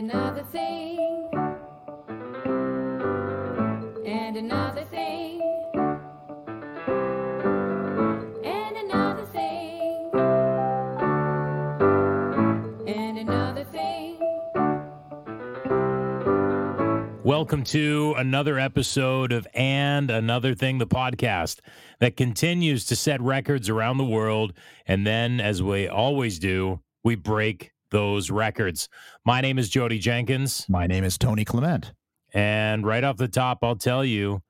another thing, and another thing. Welcome to another episode of And Another Thing, the podcast that continues to set records around the world. And then, as we always do, we break those records. My name is Jodie Jenkins. My name is Tony Clement. And right off the top, I'll tell you,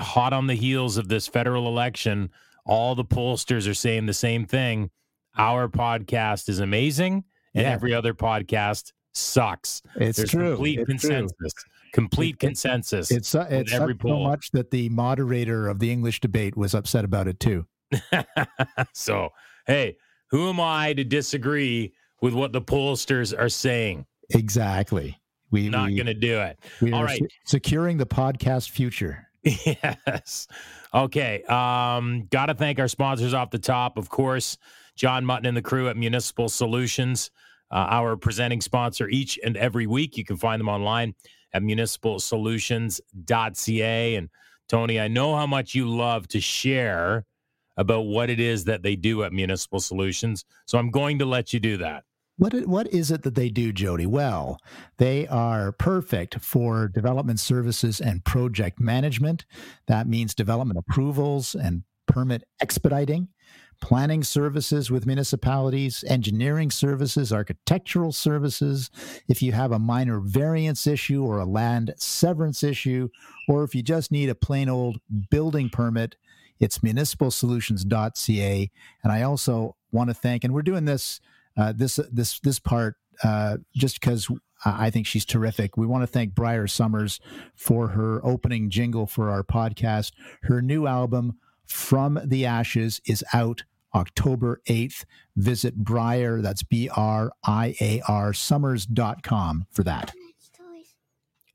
hot on the heels of this federal election, all the pollsters are saying the same thing. Our podcast is amazing, and Yeah. every other podcast sucks. It's There's true. complete It's true. consensus. Complete It- it- consensus. It's uh, su- it's every so much that the moderator of the English debate was upset about it too. so, hey, who am I to disagree with what the pollsters are saying? Exactly. We're Not we, going to do it. we all right. se- securing the podcast future. yes. Okay. Um, got to thank our sponsors off the top. Of course, John Mutton and the crew at Municipal Solutions, uh, our presenting sponsor each and every week. You can find them online at municipalsolutions.ca. And Tony, I know how much you love to share about what it is that they do at Municipal Solutions. So I'm going to let you do that. What what is it that they do, Jodie? Well, they are perfect for development services and project management. That means development approvals and permit expediting, planning services with municipalities, engineering services, architectural services. If you have a minor variance issue or a land severance issue, or if you just need a plain old building permit, it's municipalsolutions.ca. And I also want to thank, and we're doing this uh, this this this part uh, just because I think she's terrific. We want to thank Briar Summers for her opening jingle for our podcast. Her new album, From the Ashes, is out October 8th. Visit Briar, that's B R I A R, summers.com for that.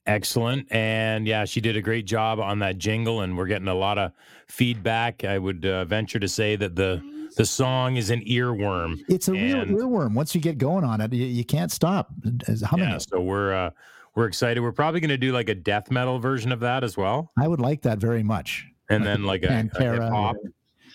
Excellent. And yeah, she did a great job on that jingle, and we're getting a lot of feedback. I would uh, venture to say that the the song is an earworm. It's a real earworm. Once you get going on it, you, you can't stop humming Yeah, it. so we're uh, we're excited. We're probably going to do like a death metal version of that as well, I would like that very much. and then like a, a hip hop,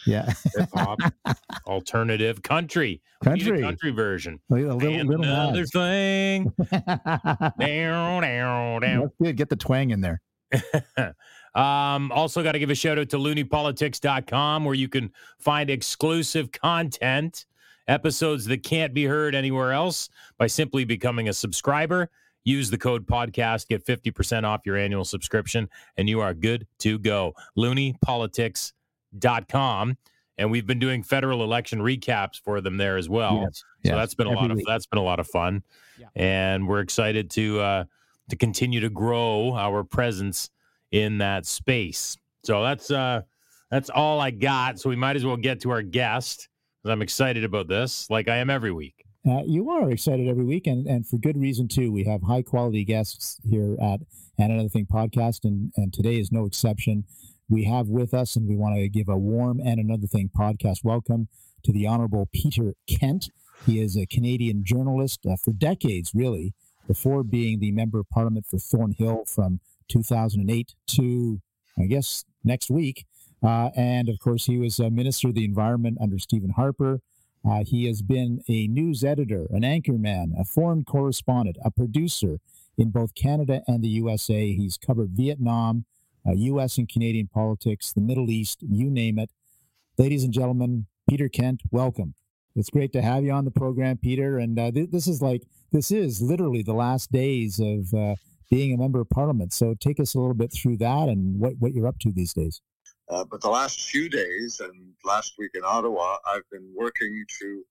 Yeah. hip hop, alternative country, Country. country version. a little, and little another thing, down, down, down. That's good. Get the twang in there. um, also, got to give a shout out to looniepolitics.com where you can find exclusive content, episodes that can't be heard anywhere else by simply becoming a subscriber. Use the code podcast, get 50% off your annual subscription, and you are good to go. looniepolitics.com. And we've been doing federal election recaps for them there as well. Yes, So that's been a lot of week. that's been a lot of fun, Yeah. and we're excited to uh, to continue to grow our presence in that space. So that's uh, that's all I got. So we might as well get to our guest I'm excited about this, like I am every week. Uh, you are excited every week, and, and for good reason too. We have high quality guests here at and another thing podcast, and and today is no exception. We have with us, and we want to give a warm and another thing podcast welcome to the Honorable Peter Kent. He is a Canadian journalist uh, for decades, really, before being the member of Parliament for Thornhill from 2008 to, I guess, next week. Uh, and of course, he was a Minister of the Environment under Stephen Harper. Uh, he has been a news editor, an anchorman, a foreign correspondent, a producer in both Canada and the USA. He's covered Vietnam, uh, U.S. and Canadian politics, the Middle East, you name it. Ladies and gentlemen, Peter Kent, welcome. It's great to have you on the program, Peter. And uh, th- this is like this is literally the last days of uh, being a member of Parliament. So take us a little bit through that and what what you're up to these days. Uh, but the last few days and last week in Ottawa, I've been working to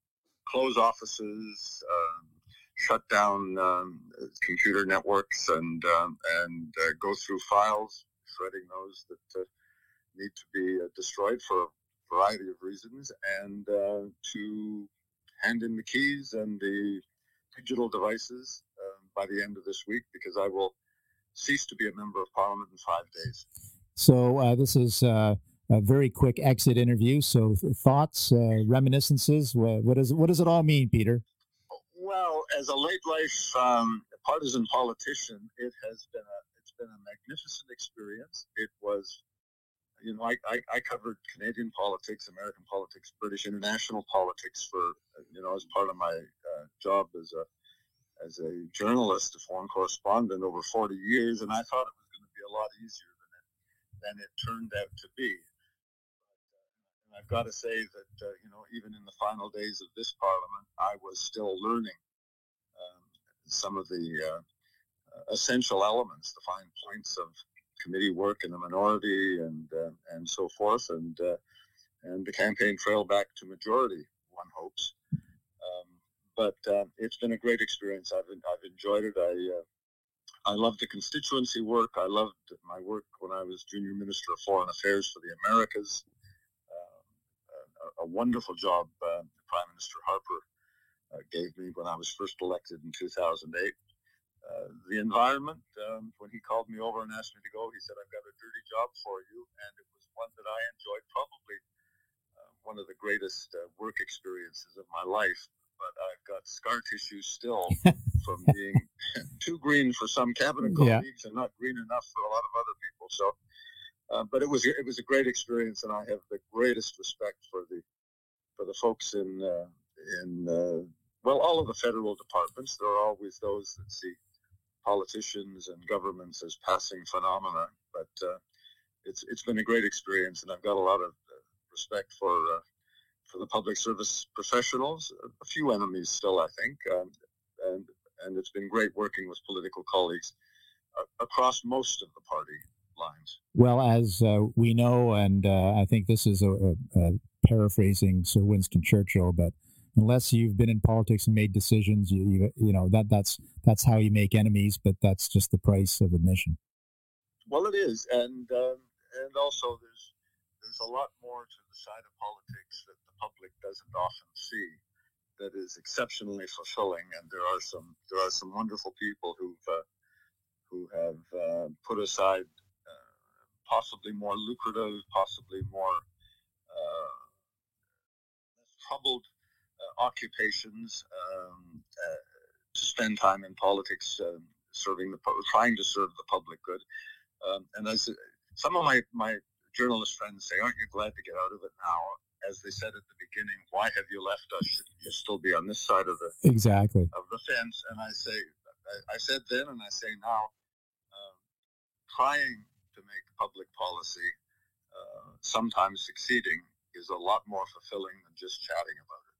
close offices, um, shut down um, computer networks, and um, and uh, go through files, shredding those that uh, need to be uh, destroyed for a variety of reasons, and uh, to hand in the keys and the digital devices by the end of this week, because I will cease to be a member of Parliament in five days. So uh, this is uh, a very quick exit interview. So thoughts, uh, reminiscences. What, what does what does it all mean, Peter? Well, as a late life um, partisan politician, it has been a it's been a magnificent experience. It was, you know, I, I, I covered Canadian politics, American politics, British international politics for you know as part of my uh, job as a as a journalist, a foreign correspondent over 40 years, and I thought it was going to be a lot easier than it than it turned out to be. And I've got to say that uh, you know even in the final days of this parliament, I was still learning um, some of the uh, essential elements, the fine points of committee work in the minority and uh, and so forth, and uh, and the campaign trail back to majority. One hopes, but uh, it's been a great experience. I've I've enjoyed it. I uh, I love the constituency work. I loved my work when I was junior minister of foreign affairs for the Americas. Um, a, a, wonderful job uh, Prime Minister Harper uh, gave me when I was first elected in 2008. Uh, the environment. Um, when he called me over and asked me to go, he said, "I've got a dirty job for you," and it was one that I enjoyed. Probably uh, one of the greatest work experiences of my life. But I've got scar tissue still from being too green for some cabinet colleagues yeah. and not green enough for a lot of other people. So, uh, but it was it was a great experience, and I have the greatest respect for the for the folks in uh, in well, all of the federal departments. There are always those that see politicians and governments as passing phenomena. But uh, it's it's been a great experience, and I've got a lot of uh, respect for uh, for the public service professionals. A few enemies still, I think, um, and and it's been great working with political colleagues uh, across most of the party lines. Well, as uh, we know, and uh, I think this is a, a, a paraphrasing Sir Winston Churchill, but unless you've been in politics and made decisions, you, you, you know that that's that's how you make enemies. But that's just the price of admission. Well, it is, and um, and also there's there's a lot more to the side of politics that public doesn't often see that is exceptionally fulfilling. And there are some there are some wonderful people who've uh, who have uh, put aside uh, possibly more lucrative, possibly more uh, troubled uh, occupations um, uh, to spend time in politics, um, serving the trying to serve the public good. Um, and as some of my my journalist friends say, "Aren't you glad to get out of it now?" As they said at the beginning, "Why have you left us? Should you still be on this side of the exactly of the fence?" And I say, I, I said then, and I say now, uh, trying to make public policy, uh, sometimes succeeding, is a lot more fulfilling than just chatting about it.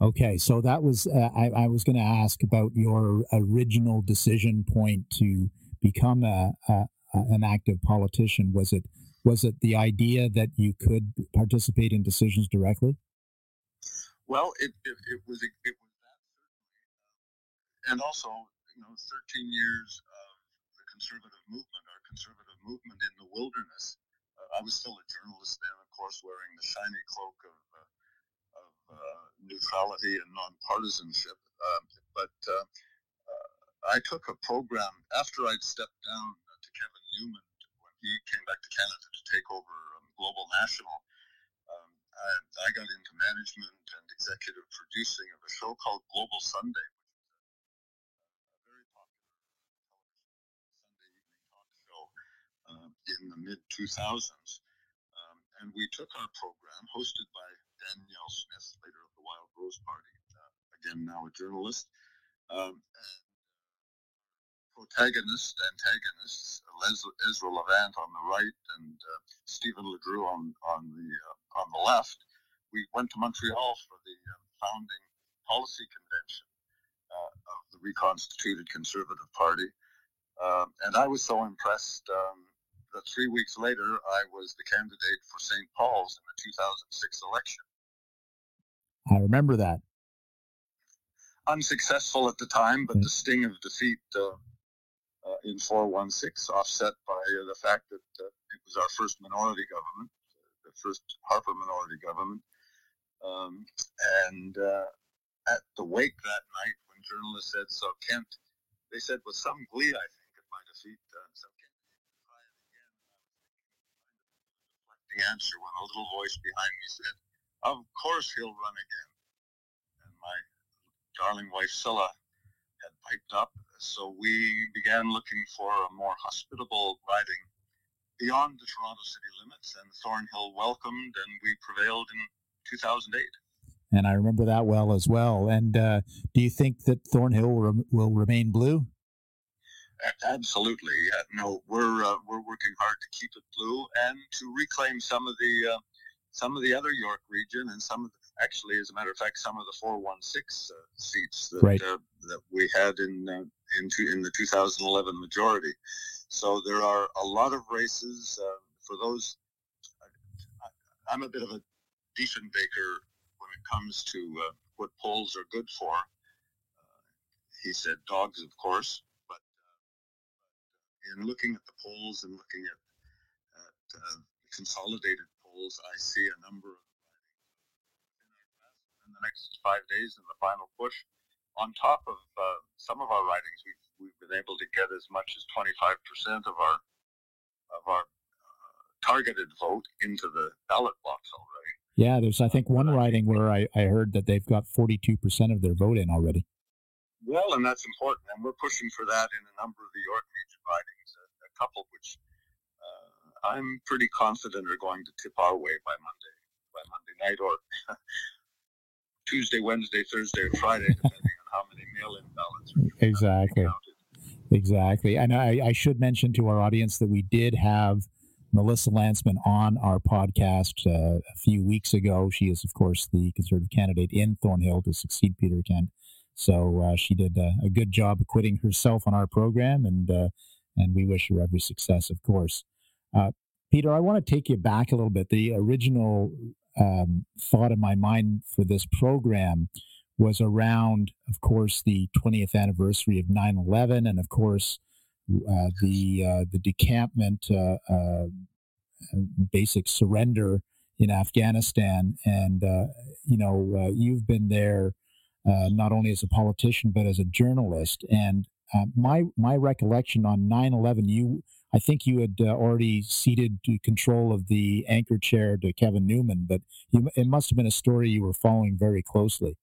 Okay, so that was uh, I, I, was going to ask about your original decision point to become a, a, an active politician. Was it was it the idea that you could participate in decisions directly? Well, it, it, it was it, it was that certainly, and also you know, 13 years of the conservative movement, our conservative movement in the wilderness. Uh, I was still a journalist then, of course, wearing the shiny cloak of uh, neutrality and nonpartisanship. Um, but uh, uh, I took a program after I'd stepped down to Kevin Newman he came back to Canada to take over um, Global National. Um, I, I, got into management and executive producing of a show called Global Sunday, which was a, a very popular television Sunday evening talk show in the mid 2000s. Um, and we took our program, hosted by Danielle Smith, later of the Wild Rose Party, uh, again now a journalist. Um, and protagonists, antagonists, Ezra Levant on the right and uh, Stephen LeDrew on on the uh, on the left. We went to Montreal for the um, founding policy convention uh, of the reconstituted Conservative Party, um, and I was so impressed um, that three weeks later I was the candidate for St. Paul's in the 2006 election. I remember that. Unsuccessful at the time, but the sting of defeat uh, in 416 offset by uh, the fact that uh, it was our first minority government, the first Harper minority government. Um, and uh, at the wake that night, when journalists said, So Kent, they said with some glee, I think, at my defeat, so Kent, try it again. The answer when a little voice behind me said, of course he'll run again. And my darling wife Cilla had piped up, so we began looking for a more hospitable riding beyond the Toronto city limits, and Thornhill welcomed, and we prevailed in 2008. And I remember that well as well. And uh, do you think that Thornhill will, will remain blue? Absolutely. Yeah, no, we're uh, we're working hard to keep it blue and to reclaim some of the uh, some of the other York region and some of the, actually, as a matter of fact, some of the 416 uh, seats that Right. uh, that we had in uh, in, two, in the 2011 majority. So there are a lot of races uh, for those. I, I'm a bit of a Diefenbaker when it comes to uh, what polls are good for. Uh, he said dogs, of course, but in looking at the polls and looking at, at uh, consolidated polls, I see a number of the next five days in the final push. On top of uh, some of our ridings, we've, we've been able to get as much as 25% of our of our uh, targeted vote into the ballot box already. Yeah, there's, I think, one riding where I, I heard that they've got 42% of their vote in already. Well, and that's important, and we're pushing for that in a number of the York region ridings, a, a couple which uh, I'm pretty confident are going to tip our way by Monday, by Monday night, or Tuesday, Wednesday, Thursday, or Friday, depending on how many mail-in ballots Exactly. Exactly. And I, I should mention to our audience that we did have Melissa Lantsman on our podcast uh, a few weeks ago. She is, of course, the Conservative candidate in Thornhill to succeed Peter Kent. So uh, she did a, a good job acquitting herself on our program, and uh, and we wish her every success, of course. Uh, Peter, I want to take you back a little bit. The original um, thought in my mind for this program was around, of course, the 20th anniversary of 9/11, and of course, uh, the uh, the decampment, uh, uh, basic surrender in Afghanistan. And uh, you know, uh, you've been there uh, not only as a politician but as a journalist. And uh, my my recollection on 9/11, you. I think you had uh, already ceded control of the anchor chair to Kevin Newman, but you, it must have been a story you were following very closely.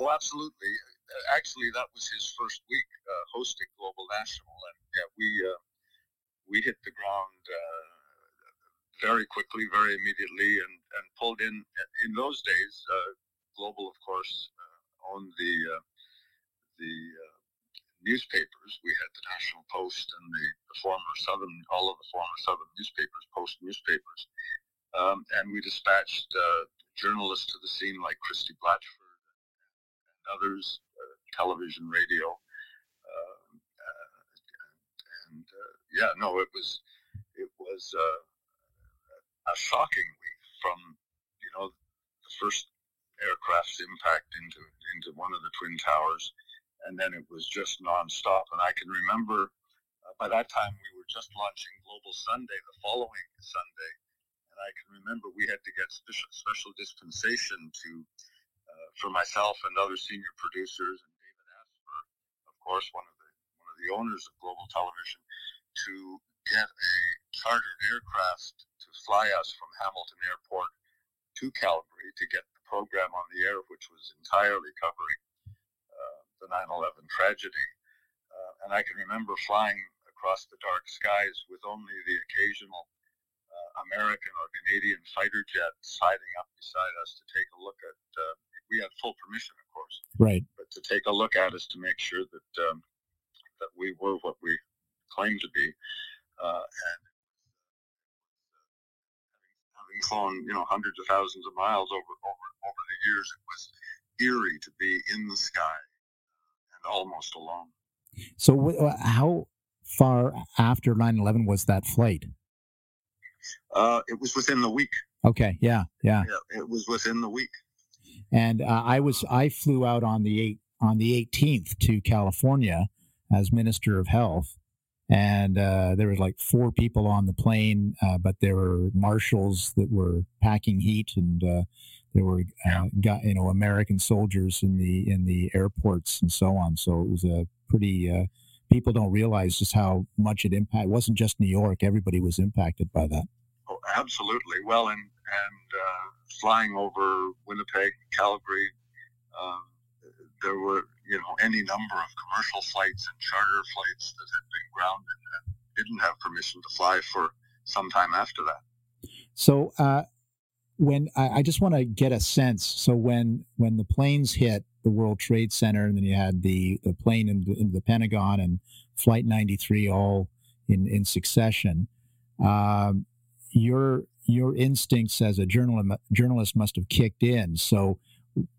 Oh, absolutely. Uh, Actually, that was his first week uh, hosting Global National, and yeah, we uh, we hit the ground uh, very quickly, very immediately, and, and pulled in. In those days, uh, Global, of course, uh, owned the uh, the uh, newspapers. We had the National Post and the, the former Southam, all of the former Southam newspapers, Post newspapers, um, and we dispatched uh, journalists to the scene like Christie Blatchford and others, uh, television, radio, um, uh, and uh, yeah, no, it was it was uh, a shocking week from you know the first aircraft's impact into into one of the twin towers, and then it was just nonstop. And I can remember uh, by that time we were just launching Global Sunday the following Sunday, and I can remember we had to get special special dispensation to uh, for myself and other senior producers and David Asper, of course, one of the one of the owners of Global Television, to get a chartered aircraft to fly us from Hamilton Airport to Calgary to get the program on the air, which was entirely covering uh, the 9/11 tragedy. Uh, and I can remember flying across the dark skies with only the occasional uh, American or Canadian fighter jet siding up beside us to take a look at. Uh, we had full permission, of course, Right. but to take a look at us to make sure that um, that we were what we claimed to be. Uh, and having flown, you know, hundreds of thousands of miles over over over the years, it was eerie to be in the sky and almost alone. So, wh- uh, how far after 9/11 was that flight? Uh, it was within the week. Okay. Yeah. Yeah. Yeah, it was within the week. And uh, I was I flew out on the eight on the 18th to California as Minister of Health, and uh, there was like four people on the plane, uh, but there were marshals that were packing heat, and uh, there were uh, got you know American soldiers in the in the airports and so on. So it was a pretty. Uh, people don't realize just how much it impact. It wasn't just New York; everybody was impacted by that. Oh, absolutely. Well, and and uh, flying over Winnipeg, Calgary, um, there were, you know, any number of commercial flights and charter flights that had been grounded and didn't have permission to fly for some time after that. So, uh, when I, I just want to get a sense, so when when the planes hit the World Trade Center, and then you had the the plane into, into the Pentagon and Flight 93 all in in succession, um, your your instincts as a journalist journalist must have kicked in. So,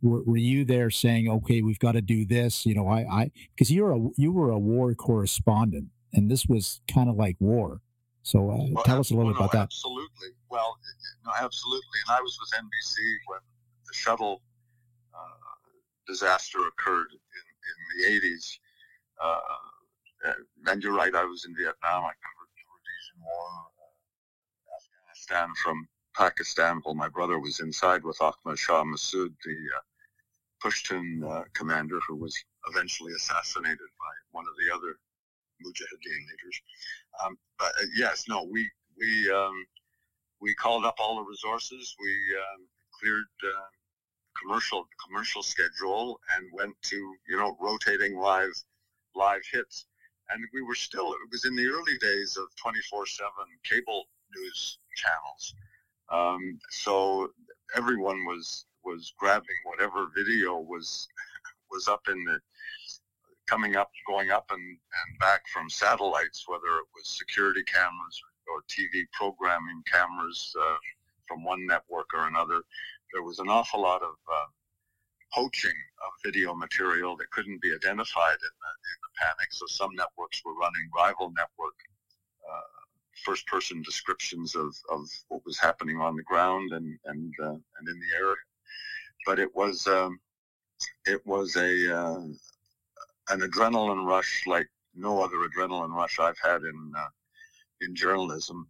were, were you there saying, "Okay, we've got to do this"? You know, I I because you're a you were a war correspondent, and this was kind of like war. So, uh, Well, tell us a little well, bit about no, that. Absolutely. Well, no, absolutely. And I was with NBC when the shuttle uh, disaster occurred in, in the 80s. Uh, and you're right, I was in Vietnam. I covered the Rhodesian War, uh, Afghanistan from Pakistan while my brother was inside with Ahmad Shah Massoud, the uh, Pushtun uh, commander who was eventually assassinated by one of the other Mujahideen leaders. Um, but yes, no, we we um, we called up all the resources. We um, cleared uh, commercial commercial schedule and went to you know rotating live live hits. And we were still. It was in the early days of 24/7 cable news channels. Um, so everyone was was grabbing whatever video was was up in the coming up, going up and, and back from satellites, whether it was security cameras or TV programming cameras uh, from one network or another. There was an awful lot of uh, poaching of video material that couldn't be identified in the, in the panic. So some networks were running rival network uh, first-person descriptions of, of what was happening on the ground and and uh, and in the area. But it was um, it was a uh, an adrenaline rush like no other adrenaline rush I've had in uh, in journalism.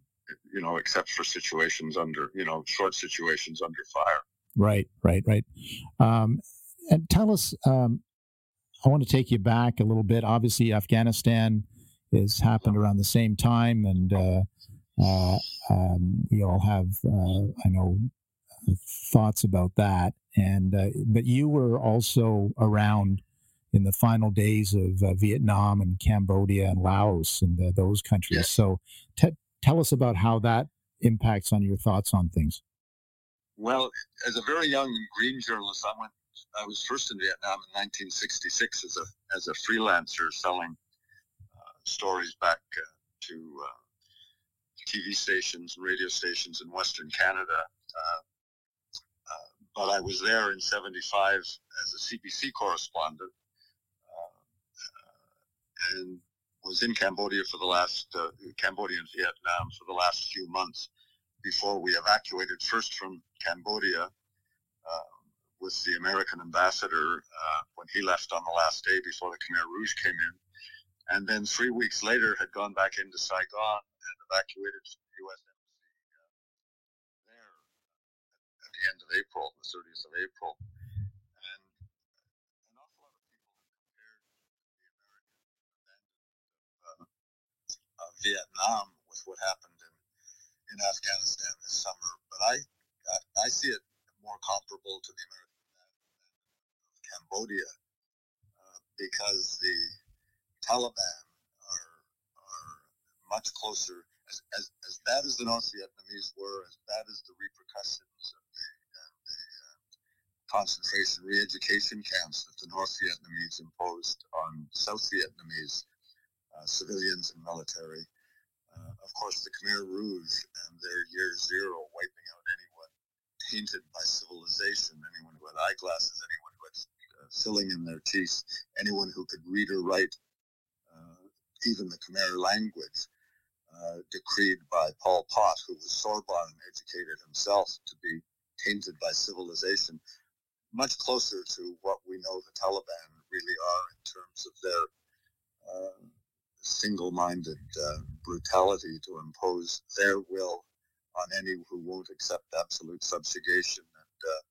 You know, except for situations under you know short situations under fire. Right, right, right. Um, and tell us, um, I want to take you back a little bit. Obviously, Afghanistan has happened around the same time, and uh, uh, um, we all have, uh, I know, thoughts about that. And uh, but you were also around in the final days of uh, Vietnam and Cambodia and Laos and uh, those countries. So, te- tell us about how that impacts on your thoughts on things. Well, as a very young green journalist, I went. I was first in Vietnam in 1966 as a as a freelancer selling uh, stories back uh, to uh, TV stations and radio stations in Western Canada. Uh, uh, but I was there in '75 as a CBC correspondent and was in Cambodia for the last uh, Cambodia and Vietnam for the last few months before we evacuated first from Cambodia uh, with the American ambassador uh, when he left on the last day before the Khmer Rouge came in. And then three weeks later had gone back into Saigon and evacuated from the U.S. Embassy uh, there at the end of April, the 30th of April. And an awful lot of people have compared the American abandonment of, uh, of Vietnam with what happened in in Afghanistan this summer, but I I, I see it more comparable to the American of Cambodia uh, because the Taliban are are much closer. As, as, as bad as the North Vietnamese were, as bad as the repercussions of the, uh, the uh, concentration re-education camps that the North Vietnamese imposed on South Vietnamese uh, civilians and military, uh, of course, the Khmer Rouge and their year zero, wiping out anyone tainted by civilization, anyone who had eyeglasses, anyone who had uh, filling in their teeth, anyone who could read or write uh, even the Khmer language, uh, decreed by Pol Pot, who was Sorbonne educated himself to be tainted by civilization, much closer to what we know the Taliban really are in terms of their uh, single-minded uh, brutality to impose their will on any who won't accept absolute subjugation and uh,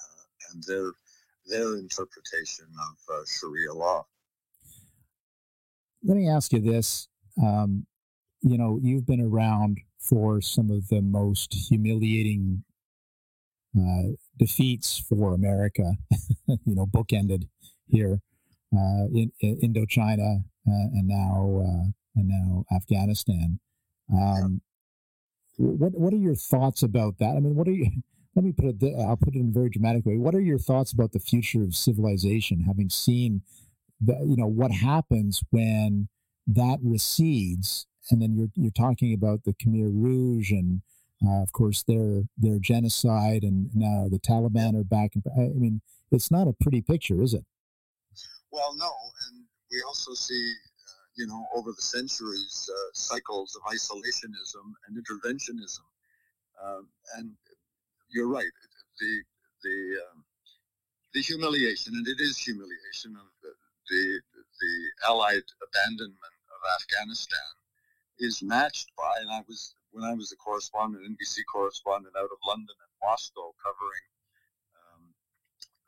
uh, and their their interpretation of uh, Sharia law. let me ask you this. Um, you know, you've been around for some of the most humiliating uh, defeats for America, you know, bookended here uh, in, in Indochina and now uh, and now Afghanistan. Um, what what are your thoughts about that? I mean, what are you? Let me put it. I'll put it in a very dramatic way. What are your thoughts about the future of civilization, having seen, the, you know, what happens when that recedes, and then you're you're talking about the Khmer Rouge and uh, of course, their their genocide, and now the Taliban are back. I mean, it's not a pretty picture, is it? Well, no, we also see, uh, you know, over the centuries, uh, cycles of isolationism and interventionism, um, and you're right. The the um, the humiliation, and it is humiliation of the, the the Allied abandonment of Afghanistan, is matched by, and I was when I was a correspondent, NBC correspondent out of London and Moscow, covering um,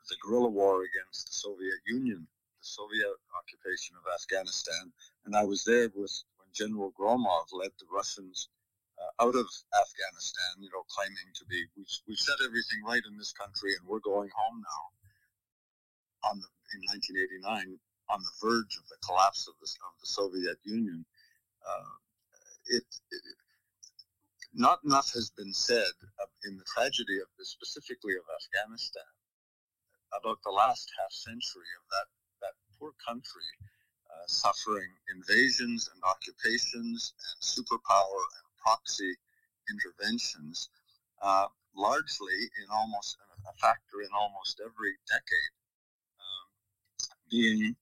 the guerrilla war against the Soviet Union, the Soviet occupation of Afghanistan, and I was there with when General Gromov led the Russians uh, out of Afghanistan, you know, claiming to be we've, we've set everything right in this country and we're going home now. On the, in 1989, on the verge of the collapse of the, of the Soviet Union, uh, it, it, not enough has been said in the tragedy of specifically of Afghanistan, about the last half century of that poor country uh, suffering invasions and occupations and superpower and proxy interventions, uh, largely in almost a factor in almost every decade, um, being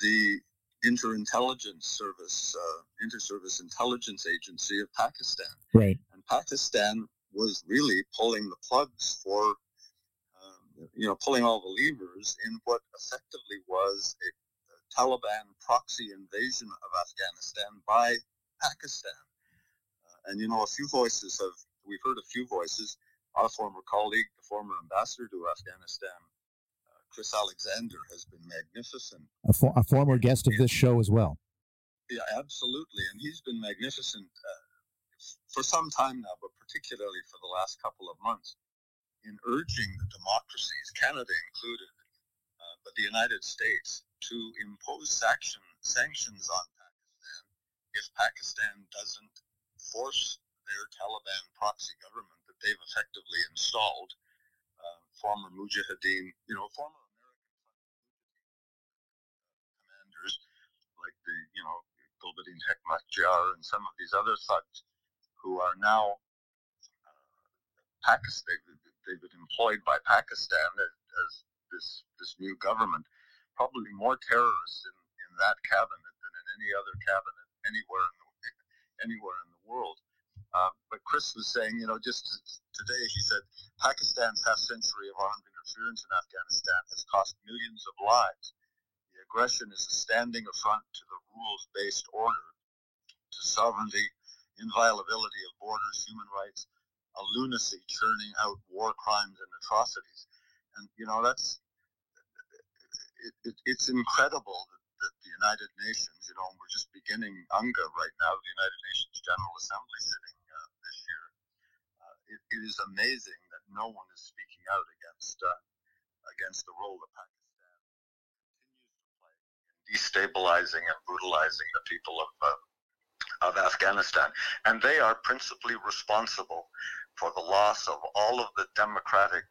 the interintelligence service, uh, inter-service intelligence agency of Pakistan. Right. And Pakistan was really pulling the plugs for, um, you know, pulling all the levers in what effectively was a, a Taliban proxy invasion of Afghanistan by Pakistan. Uh, and, you know, a few voices have, we've heard a few voices. Our former colleague, the former ambassador to Afghanistan, Chris Alexander has been magnificent. A, for, a former guest of this show as well. Yeah, absolutely. And he's been magnificent uh, for some time now, but particularly for the last couple of months, in urging the democracies, Canada included, uh, but the United States, to impose sanction, sanctions on Pakistan if Pakistan doesn't force their Taliban proxy government that they've effectively installed, uh, former Mujahideen, you know, former American commanders like the, you know, Gulbuddin Hekmatyar and some of these other thugs who are now uh, Pakistan, they've been employed by Pakistan as, as, this, this new government. Probably more terrorists in, in that cabinet than in any other cabinet anywhere in the, anywhere in the world. Uh, but Chris was saying, you know, just today he said Pakistan's half century of armed interference in Afghanistan has cost millions of lives The aggression is a standing affront to the rules-based order, to sovereignty, inviolability of borders, human rights, a lunacy churning out war crimes and atrocities. And, you know, that's, it, it, it's incredible that, that, the United Nations, you know, we're just beginning UNGA right now, the United Nations General Assembly sitting uh, this year. Uh, it, it is amazing that no one is speaking out against, uh, against the role that Pakistan continues to play in destabilizing and brutalizing the people of, uh, of Afghanistan. And they are principally responsible for the loss of all of the democratic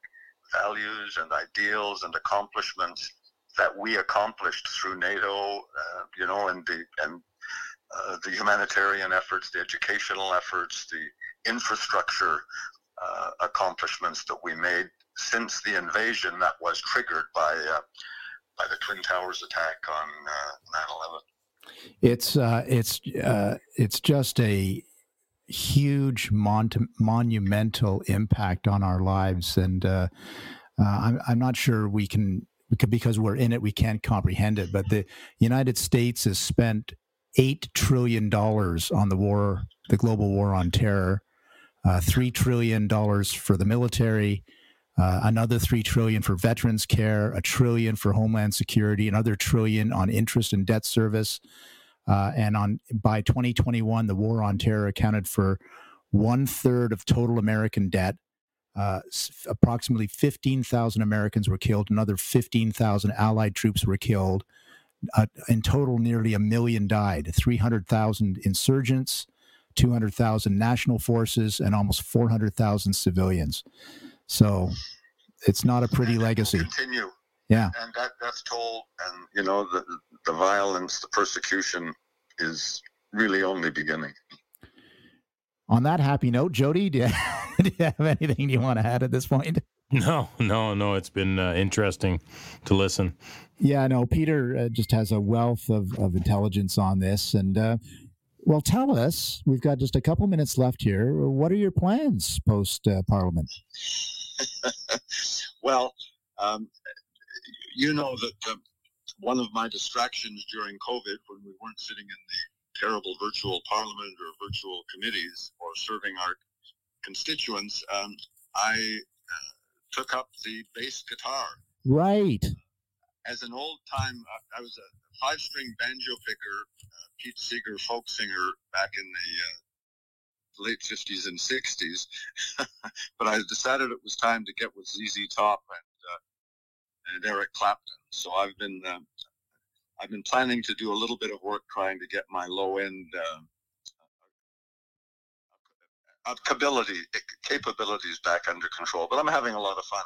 values and ideals and accomplishments that we accomplished through NATO, uh, you know, and the and uh, the humanitarian efforts, the educational efforts, the infrastructure uh, accomplishments that we made since the invasion that was triggered by uh, by the Twin Towers attack on uh, 9/11. It's uh, it's uh, it's just a huge mon- monumental impact on our lives, and I'm I'm not sure we can because we're in it we can't comprehend it. But the United States has spent eight trillion dollars on the war, the global war on terror, uh, three trillion dollars for the military uh, another three trillion for veterans care, a trillion for homeland security, another trillion on interest and debt service. Uh, and on by 2021, the war on terror accounted for one third of total American debt, Uh, approximately 15,000 Americans were killed. Another 15,000 Allied troops were killed. Uh, in total, nearly a million died. 300,000 insurgents, 200,000 national forces, and almost 400,000 civilians. So it's not a pretty legacy. Continue. Yeah. And that that's toll, and you know the the violence, the persecution is really only beginning. On that happy note, Jodie, do you, do you have anything you want to add at this point? No, no, no. It's been uh, interesting to listen. Yeah, no, Peter uh, just has a wealth of, of intelligence on this. And, uh, well, tell us, we've got just a couple minutes left here. What are your plans post uh, Parliament? well, um, you know that uh, one of my distractions during COVID, when we weren't sitting in the terrible virtual parliament or virtual committees or serving our constituents, um, I uh, took up the bass guitar. Right. As an old time, uh, I was a five string banjo picker, uh, Pete Seeger folk singer back in the uh, late 50s and 60s. but I decided it was time to get with ZZ Top and, uh, and Eric Clapton. So I've been uh, I've been planning to do a little bit of work trying to get my low end uh, uh, capability capabilities back under control. But I'm having a lot of fun.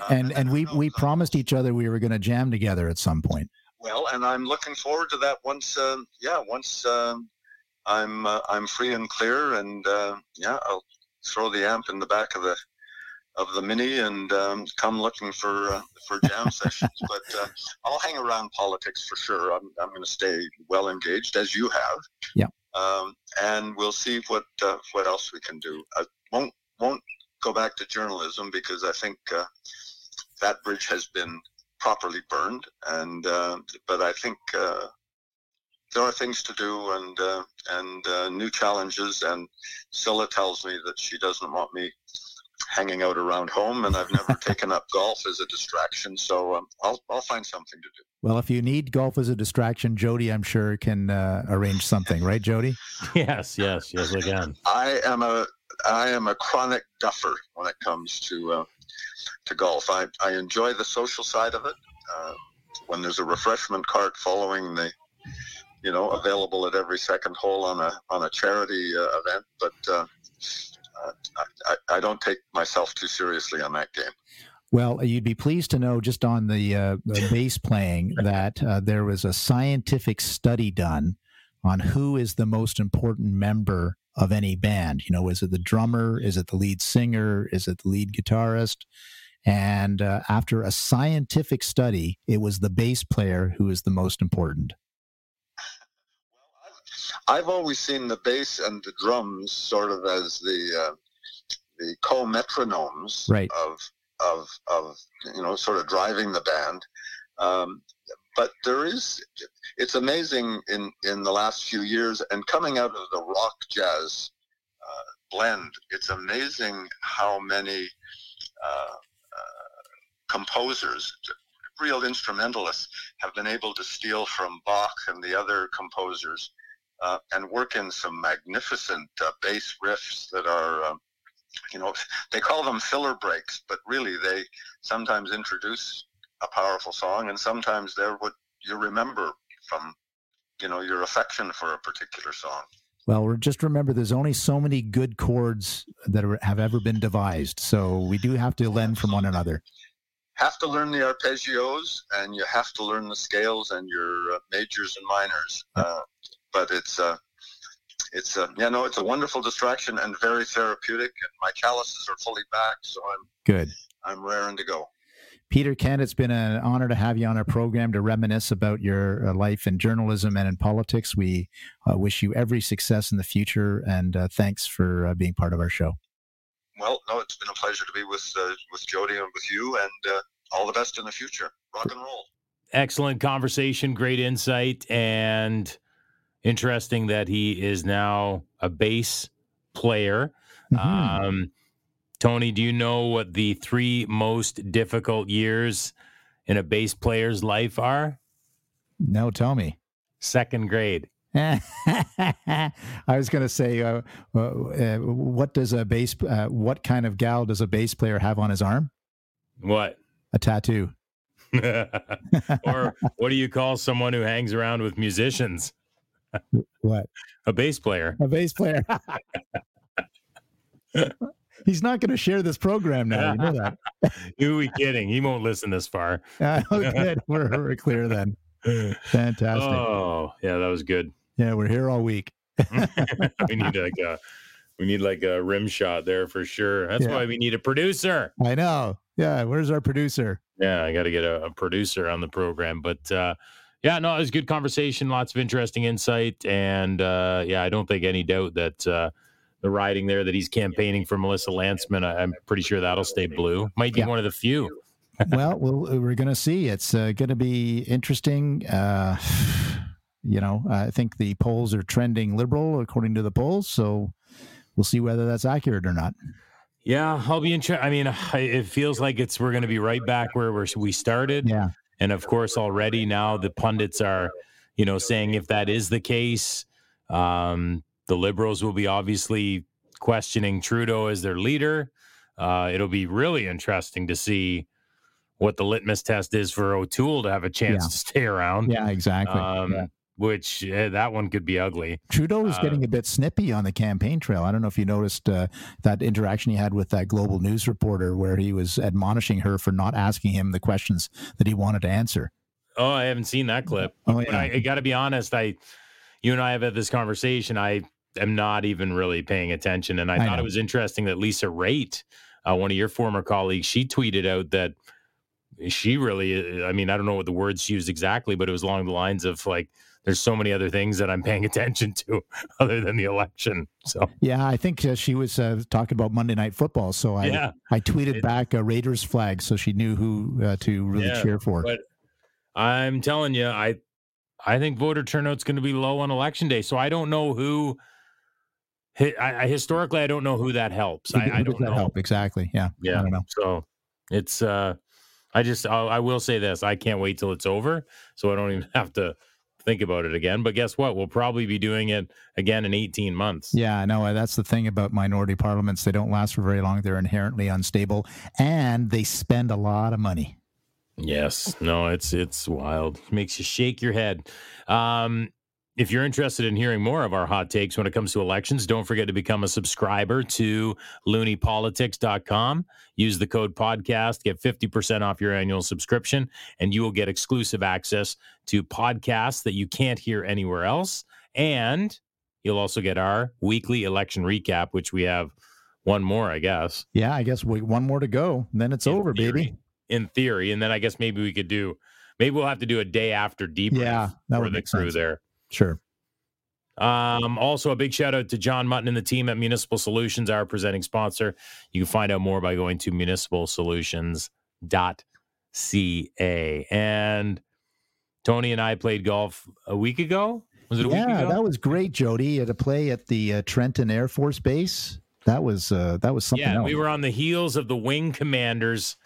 Uh, And and we we promised each other we were going to jam together at some point. Well, and I'm looking forward to that once. Um, yeah, once um, I'm uh, I'm free and clear, and uh, yeah, I'll throw the amp in the back of the of the mini and um, come looking for uh, for jam sessions. But uh, I'll hang around politics for sure. I'm I'm going to stay well engaged as you have. Yeah. Um, and we'll see what uh, what else we can do. I won't won't go back to journalism because I think uh, that bridge has been properly burned. And uh, but I think uh, there are things to do and uh, and uh, new challenges. And Cilla tells me that she doesn't want me hanging out around home, and I've never taken up golf as a distraction. So um, I'll I'll find something to do. Well, if you need golf as a distraction, Jodie, I'm sure can uh, arrange something, right, Jodie? Yes, yes, yes, I can. I am a I am a chronic duffer when it comes to uh, to golf. I, I enjoy the social side of it. Uh, when there's a refreshment cart following the, you know, available at every second hole on a on a charity uh, event, but uh, I, I, I don't take myself too seriously on that game. Well, you'd be pleased to know, just on the, uh, the bass playing, that uh, there was a scientific study done on who is the most important member of any band. You know, is it the drummer? Is it the lead singer? Is it the lead guitarist? And uh, after a scientific study, it was the bass player who is the most important. I've always seen the bass and the drums sort of as the uh, the co-metronomes Right. of of of you know sort of driving the band. Um, but there is it's amazing in in the last few years and coming out of the rock jazz uh, blend. It's amazing how many uh, uh, composers. Real instrumentalists have been able to steal from Bach and the other composers uh, and work in some magnificent uh, bass riffs that are, um, you know, they call them filler breaks, but really they sometimes introduce a powerful song, and sometimes they're what you remember from, you know, your affection for a particular song. Well, just remember there's only so many good chords that are, have ever been devised. So we do have to lend from one another. Have to learn the arpeggios, and you have to learn the scales and your uh, majors and minors. Uh, but it's uh, it's uh, yeah, no, it's a wonderful distraction and very therapeutic. And my calluses are fully back, so I'm Good. I'm raring to go. Peter Kent, it's been an honor to have you on our program to reminisce about your uh, life in journalism and in politics. We uh, wish you every success in the future, and uh, thanks for uh, being part of our show. Well, no, it's been a pleasure to be with uh, with Jodie and with you, and uh, all the best in the future. Rock and roll. Excellent conversation, great insight, and interesting that he is now a bass player. Mhm. Um, Tony, do you know what the three most difficult years in a bass player's life are? no, tell me. Second grade. I was going to say, uh, uh, uh, what does a bass? Uh, what kind of gal does a bass player have on his arm? What? A tattoo. or what do you call someone who hangs around with musicians? What? A bass player. A bass player. He's not going to share this program now. You know that. Who are we kidding? He won't listen this far. Uh, oh, good. We're, we're clear then. Fantastic. Oh, yeah, that was good. Yeah, we're here all week. we need like a we need like a rim shot there for sure. That's Yeah. why we need a producer. I know. Yeah, where's our producer? Yeah, I got to get a, a producer on the program. But uh, yeah, no, it was a good conversation. Lots of interesting insight, and uh, yeah, I don't think any doubt that uh, the writing there that he's campaigning for Melissa Lantsman. I, I'm pretty sure that'll stay blue. Might be Yeah. one of the few. well, we'll we're going to see. It's uh, going to be interesting. Uh, you know, I think the polls are trending liberal according to the polls, so we'll see whether that's accurate or not. Yeah, I'll be interested. I mean, it feels like it's we're going to be right back where we started. Yeah, And of course, already now the pundits are, you know, saying if that is the case, um, the liberals will be obviously questioning Trudeau as their leader. Uh, it'll be really interesting to see what the litmus test is for O'Toole to have a chance Yeah. to stay around. yeah, exactly. Um, Yeah. Which eh, that one could be ugly. Trudeau is uh, getting a bit snippy on the campaign trail. I don't know if you noticed uh, that interaction he had with that global news reporter, where he was admonishing her for not asking him the questions that he wanted to answer. Oh, I haven't seen that clip. Oh yeah, I, I got to be honest. I, you and I have had this conversation. I am not even really paying attention, and I, I thought know. it was interesting that Lisa Raitt, uh, one of your former colleagues, she tweeted out that she really. I mean, I don't know what the words she used exactly, but it was along the lines of like, "There's so many other things that I'm paying attention to other than the election." So yeah. I think uh, she was uh, talking about Monday Night Football, so I yeah, I tweeted It- back a Raiders flag so she knew who uh, to really Yeah, cheer for. but I'm telling you, I I think voter turnout's going to be low on election day. So I don't know who. I, I historically, I don't know who that helps. Who- I, I don't know. help exactly? Yeah, yeah. I don't know. So it's uh, I just I, I will say this: I can't wait till it's over, so I don't even have to think about it again. But guess what? We'll probably be doing it again in 18 months. Yeah, no, that's the thing about minority parliaments. They don't last for very long. They're inherently unstable and they spend a lot of money. Yes. No, it's it's wild. Makes you shake your head. Um, if you're interested in hearing more of our hot takes when it comes to elections, don't forget to become a subscriber to looniepolitics.com. Use the code podcast, get 50% off your annual subscription, and you will get exclusive access to podcasts that you can't hear anywhere else. And you'll also get our weekly election recap, which we have one more, I guess. Yeah, I guess we, one more to go. And then it's in over, theory. baby. In theory, and then I guess maybe we could do, maybe we'll have to do a day after debrief Yeah, that for would the make crew sense. there. Sure. Um, also, a big shout out to John Mutton and the team at Municipal Solutions, our presenting sponsor. You can find out more by going to municipalsolutions.ca. And Tony and I played golf a week ago. Was it a week Yeah, that was great, Jodie. At a play at the uh, Trenton Air Force Base. That was uh, that was something yeah, else. we were on the heels of the Wing Commanders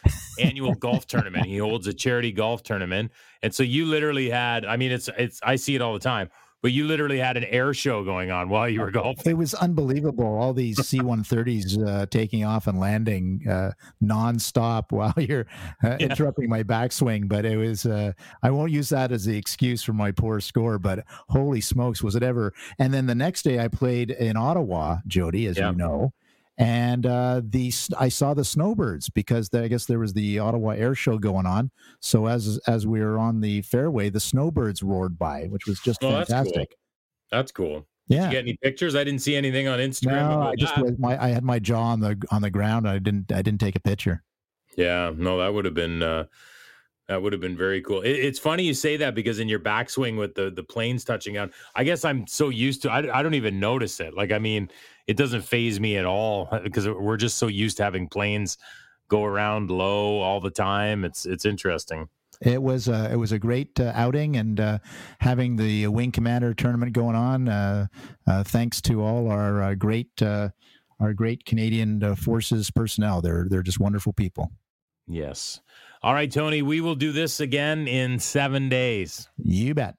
annual golf tournament. He holds a charity golf tournament, and so you literally had. I mean, it's it's. I see it all the time, but you literally had an air show going on while you were golfing. It was unbelievable. All these C-130s uh, taking off and landing uh, nonstop while you're uh, Yeah. interrupting my backswing. But it was. Uh, I won't use that as the excuse for my poor score. But holy smokes, was it ever? And then the next day, I played in Ottawa, Jodie, as you know. And uh, the I saw the snowbirds because I guess there was the Ottawa Air Show going on. So as as we were on the fairway, the snowbirds roared by, which was just Oh, that's cool. fantastic. That's cool. Did Yeah. you get any pictures? I didn't see anything on Instagram. No, I just that. my I had my jaw on the on the ground. I didn't I didn't take a picture. Yeah, no, that would have been uh, that would have been very cool. It, it's funny you say that because in your backswing with the the planes touching down, I guess I'm so used to. I, I don't even notice it. Like I mean, it doesn't faze me at all because we're just so used to having planes go around low all the time. It's it's interesting. It was uh, it was a great uh, outing and uh, having the Wing Commander tournament going on. Uh, uh, thanks to all our uh, great uh, our great Canadian uh, forces personnel. They're they're just wonderful people. Yes. All right, Tony. We will do this again in seven days. You bet.